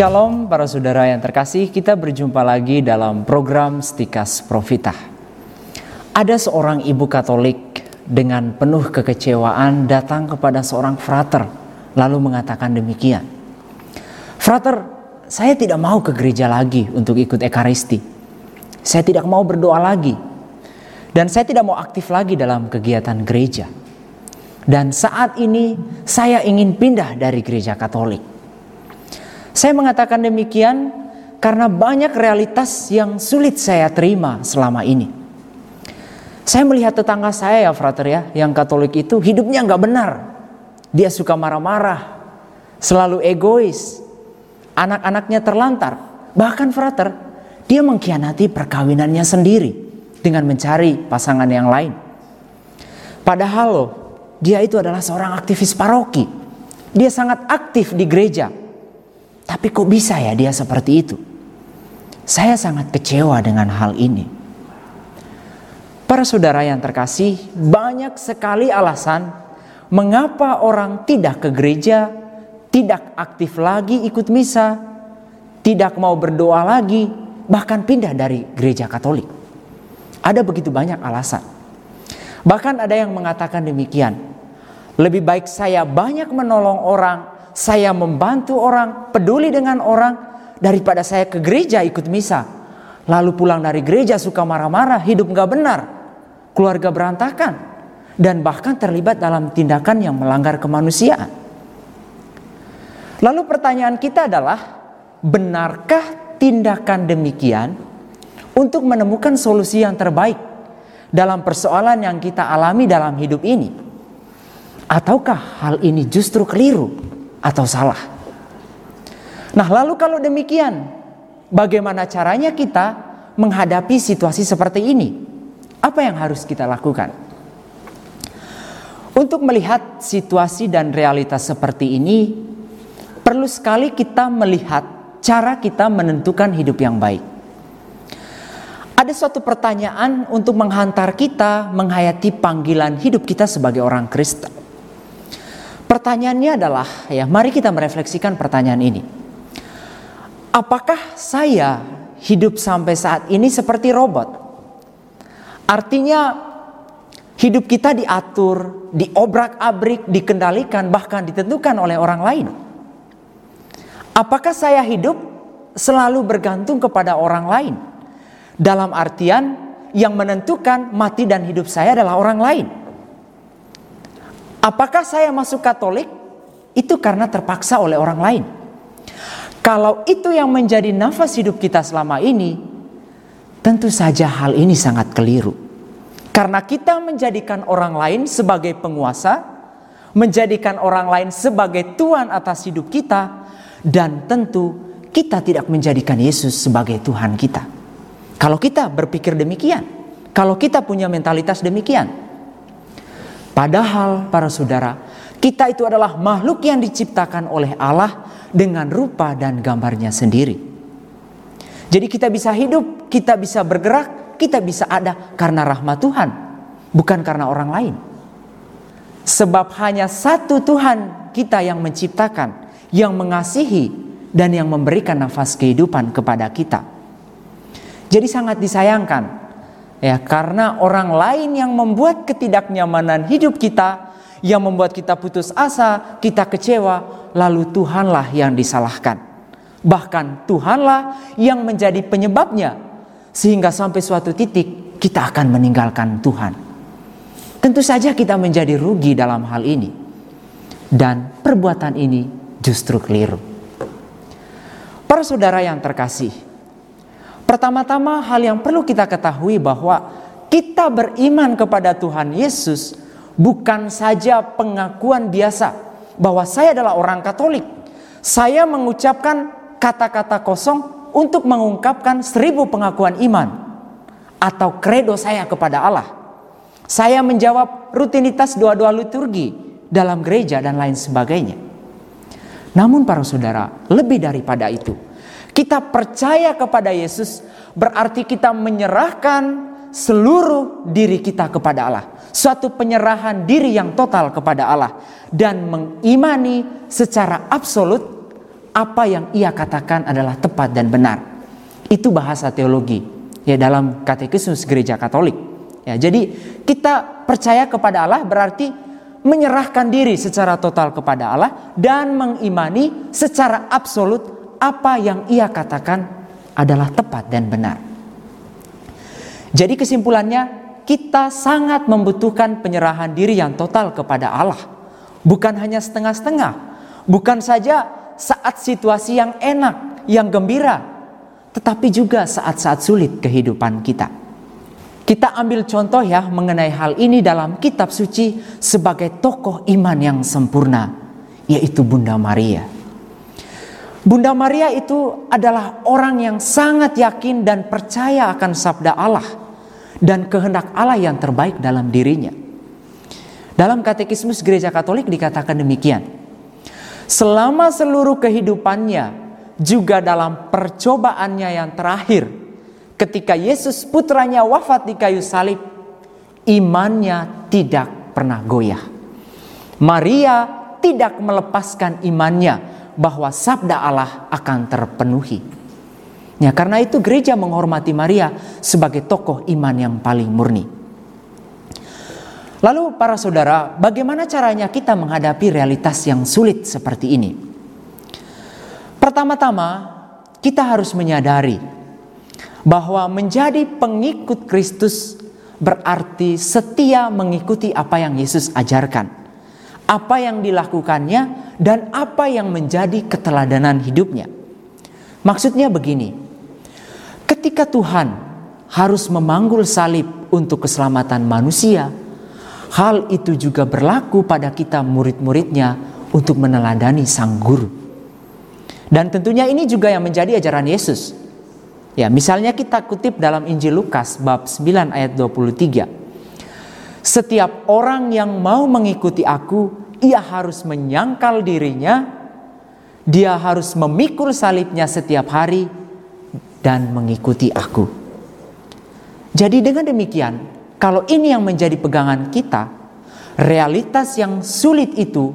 Shalom para saudara yang terkasih, kita berjumpa lagi dalam program Stikas Profita. Ada seorang ibu Katolik dengan penuh kekecewaan datang kepada seorang frater lalu mengatakan demikian. Frater, saya tidak mau ke gereja lagi untuk ikut ekaristi. Saya tidak mau berdoa lagi. Dan saya tidak mau aktif lagi dalam kegiatan gereja. Dan saat ini saya ingin pindah dari gereja Katolik. Saya mengatakan demikian karena banyak realitas yang sulit saya terima selama ini. Saya melihat tetangga saya ya frater ya, yang Katolik itu hidupnya nggak benar. Dia suka marah-marah, selalu egois, anak-anaknya terlantar. Bahkan frater, dia mengkhianati perkawinannya sendiri dengan mencari pasangan yang lain. Padahal loh, dia itu adalah seorang aktivis paroki. Dia sangat aktif di gereja. Tapi kok bisa ya dia seperti itu? Saya sangat kecewa dengan hal ini. Para saudara yang terkasih, banyak sekali alasan mengapa orang tidak ke gereja, tidak aktif lagi ikut misa, tidak mau berdoa lagi, bahkan pindah dari gereja Katolik. Ada begitu banyak alasan. Bahkan ada yang mengatakan demikian. Lebih baik saya banyak menolong orang, saya membantu orang, peduli dengan orang daripada saya ke gereja ikut misa. Lalu pulang dari gereja suka marah-marah, hidup nggak benar, keluarga berantakan, dan bahkan terlibat dalam tindakan yang melanggar kemanusiaan. Lalu pertanyaan kita adalah, benarkah tindakan demikian untuk menemukan solusi yang terbaik dalam persoalan yang kita alami dalam hidup ini? Ataukah hal ini justru keliru atau salah? Nah, lalu kalau demikian, bagaimana caranya kita menghadapi situasi seperti ini? Apa yang harus kita lakukan? Untuk melihat situasi dan realitas seperti ini, perlu sekali kita melihat cara kita menentukan hidup yang baik. Ada suatu pertanyaan untuk menghantar kita menghayati panggilan hidup kita sebagai orang Kristen. Pertanyaannya adalah, ya, mari kita merefleksikan pertanyaan ini. Apakah saya hidup sampai saat ini seperti robot? Artinya hidup kita diatur, diobrak-abrik, dikendalikan, bahkan ditentukan oleh orang lain. Apakah saya hidup selalu bergantung kepada orang lain? Dalam artian yang menentukan mati dan hidup saya adalah orang lain. Apakah saya masuk Katolik? Itu karena terpaksa oleh orang lain. Kalau itu yang menjadi nafas hidup kita selama ini, tentu saja hal ini sangat keliru. Karena kita menjadikan orang lain sebagai penguasa, menjadikan orang lain sebagai tuan atas hidup kita, dan tentu kita tidak menjadikan Yesus sebagai Tuhan kita. Kalau kita berpikir demikian, kalau kita punya mentalitas demikian, Padahal para saudara, kita itu adalah makhluk yang diciptakan oleh Allah dengan rupa dan gambarnya sendiri. Jadi kita bisa hidup, kita bisa bergerak, kita bisa ada karena rahmat Tuhan, bukan karena orang lain. Sebab hanya satu Tuhan kita yang menciptakan, yang mengasihi dan yang memberikan nafas kehidupan kepada kita. Jadi sangat disayangkan Ya, karena orang lain yang membuat ketidaknyamanan hidup kita, yang membuat kita putus asa, kita kecewa, lalu Tuhanlah yang disalahkan. Bahkan Tuhanlah yang menjadi penyebabnya sehingga sampai suatu titik kita akan meninggalkan Tuhan. Tentu saja kita menjadi rugi dalam hal ini. Dan perbuatan ini justru keliru. Para saudara yang terkasih, Pertama-tama hal yang perlu kita ketahui bahwa kita beriman kepada Tuhan Yesus bukan saja pengakuan biasa bahwa saya adalah orang Katolik. Saya mengucapkan kata-kata kosong untuk mengungkapkan seribu pengakuan iman atau kredo saya kepada Allah. Saya menjawab rutinitas doa-doa liturgi dalam gereja dan lain sebagainya. Namun para saudara, lebih daripada itu, kita percaya kepada Yesus berarti kita menyerahkan seluruh diri kita kepada Allah. Suatu penyerahan diri yang total kepada Allah dan mengimani secara absolut apa yang ia katakan adalah tepat dan benar. Itu bahasa teologi ya dalam katekismus gereja Katolik. Ya, jadi kita percaya kepada Allah berarti menyerahkan diri secara total kepada Allah dan mengimani secara absolut apa yang ia katakan adalah tepat dan benar. Jadi kesimpulannya kita sangat membutuhkan penyerahan diri yang total kepada Allah. Bukan hanya setengah-setengah, bukan saja saat situasi yang enak, yang gembira, tetapi juga saat-saat sulit kehidupan kita. Kita ambil contoh ya mengenai hal ini dalam kitab suci sebagai tokoh iman yang sempurna, yaitu Bunda Maria. Bunda Maria itu adalah orang yang sangat yakin dan percaya akan sabda Allah dan kehendak Allah yang terbaik dalam dirinya. Dalam katekismus gereja Katolik dikatakan demikian selama seluruh kehidupannya, juga dalam percobaannya yang terakhir, ketika Yesus putranya wafat di kayu salib, imannya tidak pernah goyah. Maria tidak melepaskan imannya bahwa sabda Allah akan terpenuhi. Ya, karena itu gereja menghormati Maria sebagai tokoh iman yang paling murni. Lalu para saudara, bagaimana caranya kita menghadapi realitas yang sulit seperti ini? Pertama-tama, kita harus menyadari bahwa menjadi pengikut Kristus berarti setia mengikuti apa yang Yesus ajarkan, apa yang dilakukannya, dan apa yang menjadi keteladanan hidupnya. Maksudnya begini: ketika Tuhan harus memanggul salib untuk keselamatan manusia, Hal itu juga berlaku pada kita murid-muridnya untuk meneladani sang guru. Dan tentunya ini juga yang menjadi ajaran Yesus. Ya, misalnya kita kutip dalam Injil Lukas bab 9 ayat 23. Setiap orang yang mau mengikuti aku, ia harus menyangkal dirinya, dia harus memikul salibnya setiap hari dan mengikuti aku. Jadi dengan demikian, kalau ini yang menjadi pegangan kita, realitas yang sulit itu,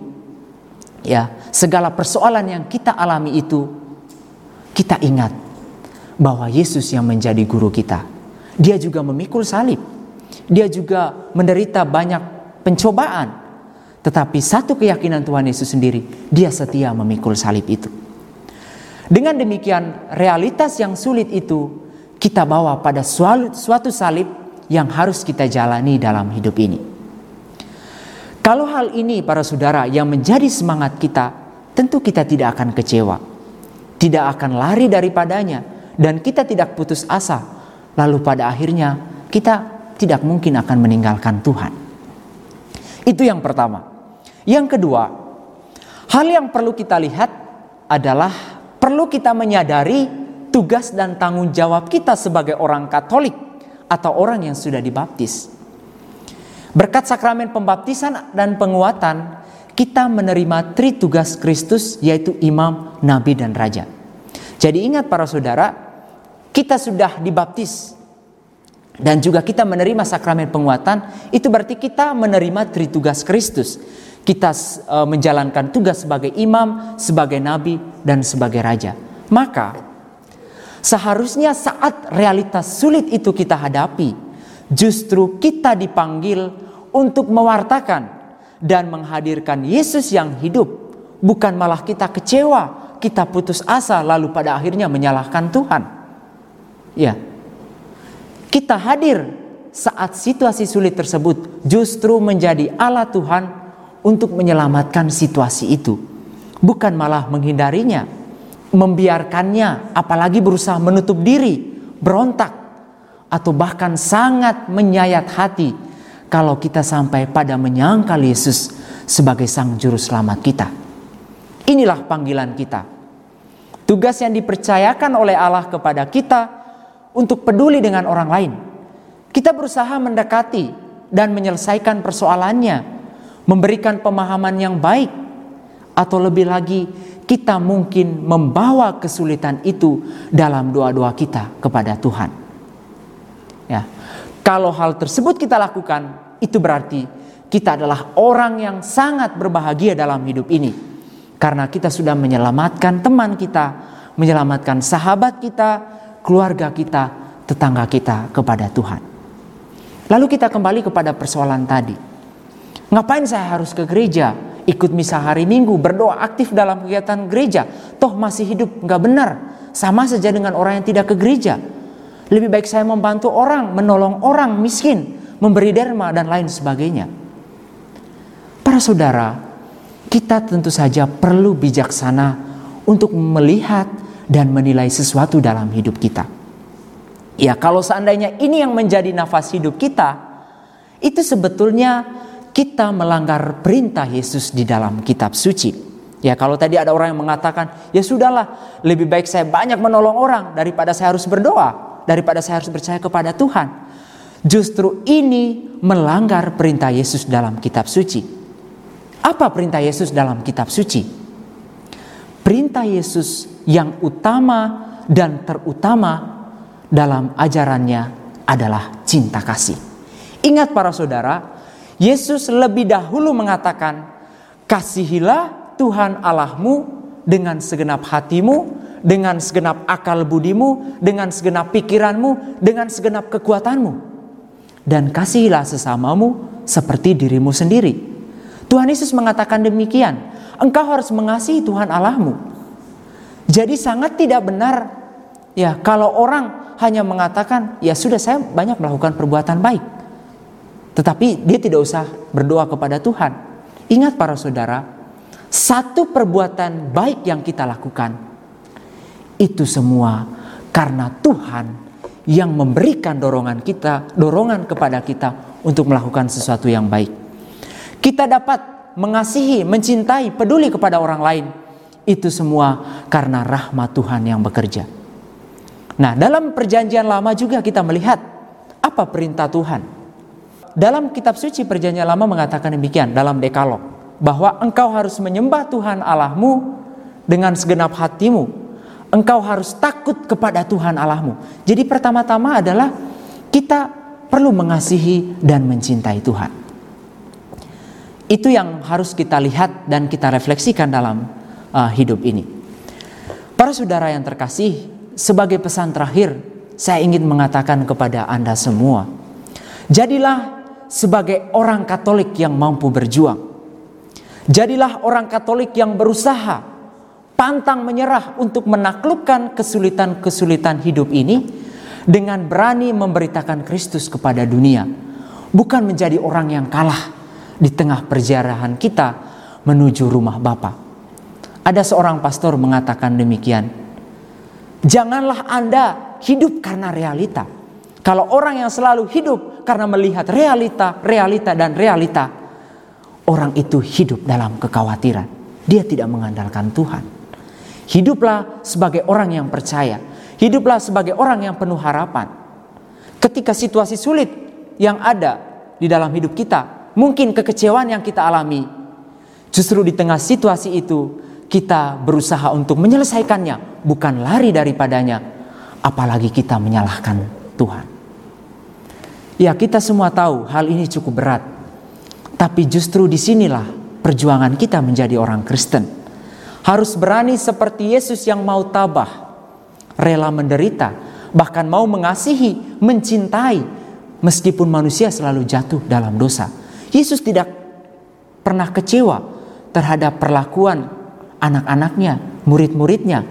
ya, segala persoalan yang kita alami itu, kita ingat bahwa Yesus yang menjadi guru kita. Dia juga memikul salib. Dia juga menderita banyak pencobaan. Tetapi satu keyakinan Tuhan Yesus sendiri, dia setia memikul salib itu. Dengan demikian, realitas yang sulit itu kita bawa pada suatu salib yang harus kita jalani dalam hidup ini. Kalau hal ini para saudara yang menjadi semangat kita, tentu kita tidak akan kecewa. Tidak akan lari daripadanya dan kita tidak putus asa. Lalu pada akhirnya kita tidak mungkin akan meninggalkan Tuhan. Itu yang pertama. Yang kedua, hal yang perlu kita lihat adalah perlu kita menyadari tugas dan tanggung jawab kita sebagai orang Katolik atau orang yang sudah dibaptis. Berkat sakramen pembaptisan dan penguatan, kita menerima tri tugas Kristus yaitu imam, nabi dan raja. Jadi ingat para saudara, kita sudah dibaptis dan juga kita menerima sakramen penguatan, itu berarti kita menerima tri tugas Kristus. Kita uh, menjalankan tugas sebagai imam, sebagai nabi dan sebagai raja. Maka Seharusnya saat realitas sulit itu kita hadapi, justru kita dipanggil untuk mewartakan dan menghadirkan Yesus yang hidup, bukan malah kita kecewa, kita putus asa lalu pada akhirnya menyalahkan Tuhan. Ya. Kita hadir saat situasi sulit tersebut justru menjadi Allah Tuhan untuk menyelamatkan situasi itu, bukan malah menghindarinya membiarkannya, apalagi berusaha menutup diri, berontak, atau bahkan sangat menyayat hati kalau kita sampai pada menyangkal Yesus sebagai Sang Juru Selamat kita. Inilah panggilan kita. Tugas yang dipercayakan oleh Allah kepada kita untuk peduli dengan orang lain. Kita berusaha mendekati dan menyelesaikan persoalannya, memberikan pemahaman yang baik, atau lebih lagi kita mungkin membawa kesulitan itu dalam doa-doa kita kepada Tuhan. Ya. Kalau hal tersebut kita lakukan, itu berarti kita adalah orang yang sangat berbahagia dalam hidup ini. Karena kita sudah menyelamatkan teman kita, menyelamatkan sahabat kita, keluarga kita, tetangga kita kepada Tuhan. Lalu kita kembali kepada persoalan tadi. Ngapain saya harus ke gereja? Ikut misa hari Minggu, berdoa aktif dalam kegiatan gereja. Toh masih hidup nggak benar. Sama saja dengan orang yang tidak ke gereja. Lebih baik saya membantu orang, menolong orang miskin, memberi derma dan lain sebagainya. Para saudara, kita tentu saja perlu bijaksana untuk melihat dan menilai sesuatu dalam hidup kita. Ya, kalau seandainya ini yang menjadi nafas hidup kita, itu sebetulnya kita melanggar perintah Yesus di dalam kitab suci. Ya, kalau tadi ada orang yang mengatakan, "Ya sudahlah, lebih baik saya banyak menolong orang daripada saya harus berdoa, daripada saya harus percaya kepada Tuhan." Justru ini melanggar perintah Yesus dalam kitab suci. Apa perintah Yesus dalam kitab suci? Perintah Yesus yang utama dan terutama dalam ajarannya adalah cinta kasih. Ingat para saudara, Yesus lebih dahulu mengatakan, "Kasihilah Tuhan Allahmu dengan segenap hatimu, dengan segenap akal budimu, dengan segenap pikiranmu, dengan segenap kekuatanmu." Dan kasihilah sesamamu seperti dirimu sendiri. Tuhan Yesus mengatakan demikian. Engkau harus mengasihi Tuhan Allahmu jadi sangat tidak benar ya kalau orang hanya mengatakan ya sudah saya banyak melakukan perbuatan baik. Tetapi dia tidak usah berdoa kepada Tuhan. Ingat para saudara, satu perbuatan baik yang kita lakukan itu semua karena Tuhan yang memberikan dorongan kita, dorongan kepada kita untuk melakukan sesuatu yang baik. Kita dapat mengasihi, mencintai, peduli kepada orang lain itu semua karena rahmat Tuhan yang bekerja. Nah, dalam perjanjian lama juga kita melihat apa perintah Tuhan. Dalam kitab suci perjanjian lama mengatakan demikian dalam dekalog bahwa engkau harus menyembah Tuhan Allahmu dengan segenap hatimu. Engkau harus takut kepada Tuhan Allahmu. Jadi pertama-tama adalah kita perlu mengasihi dan mencintai Tuhan. Itu yang harus kita lihat dan kita refleksikan dalam uh, hidup ini. Para saudara yang terkasih, sebagai pesan terakhir, saya ingin mengatakan kepada Anda semua, jadilah sebagai orang Katolik yang mampu berjuang. Jadilah orang Katolik yang berusaha, pantang menyerah untuk menaklukkan kesulitan-kesulitan hidup ini dengan berani memberitakan Kristus kepada dunia, bukan menjadi orang yang kalah di tengah perjalanan kita menuju rumah Bapa. Ada seorang pastor mengatakan demikian. Janganlah Anda hidup karena realita. Kalau orang yang selalu hidup karena melihat realita, realita dan realita, orang itu hidup dalam kekhawatiran. Dia tidak mengandalkan Tuhan. Hiduplah sebagai orang yang percaya. Hiduplah sebagai orang yang penuh harapan. Ketika situasi sulit yang ada di dalam hidup kita, mungkin kekecewaan yang kita alami, justru di tengah situasi itu kita berusaha untuk menyelesaikannya, bukan lari daripadanya, apalagi kita menyalahkan Tuhan. Ya, kita semua tahu hal ini cukup berat, tapi justru di sinilah perjuangan kita menjadi orang Kristen. Harus berani seperti Yesus yang mau tabah, rela menderita, bahkan mau mengasihi, mencintai, meskipun manusia selalu jatuh dalam dosa. Yesus tidak pernah kecewa terhadap perlakuan anak-anaknya, murid-muridnya,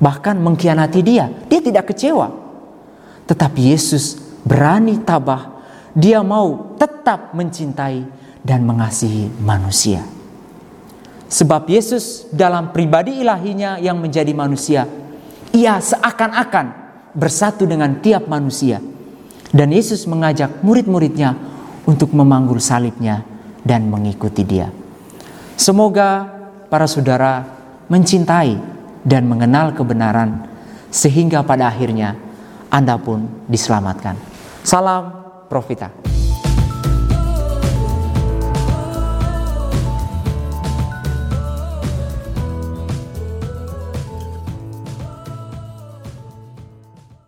bahkan mengkhianati dia. Dia tidak kecewa. Tetapi Yesus berani tabah, dia mau tetap mencintai dan mengasihi manusia. Sebab Yesus dalam pribadi ilahinya yang menjadi manusia, ia seakan-akan bersatu dengan tiap manusia. Dan Yesus mengajak murid-muridnya untuk memanggul salibnya dan mengikuti dia. Semoga para saudara mencintai dan mengenal kebenaran sehingga pada akhirnya Anda pun diselamatkan. Salam Profita.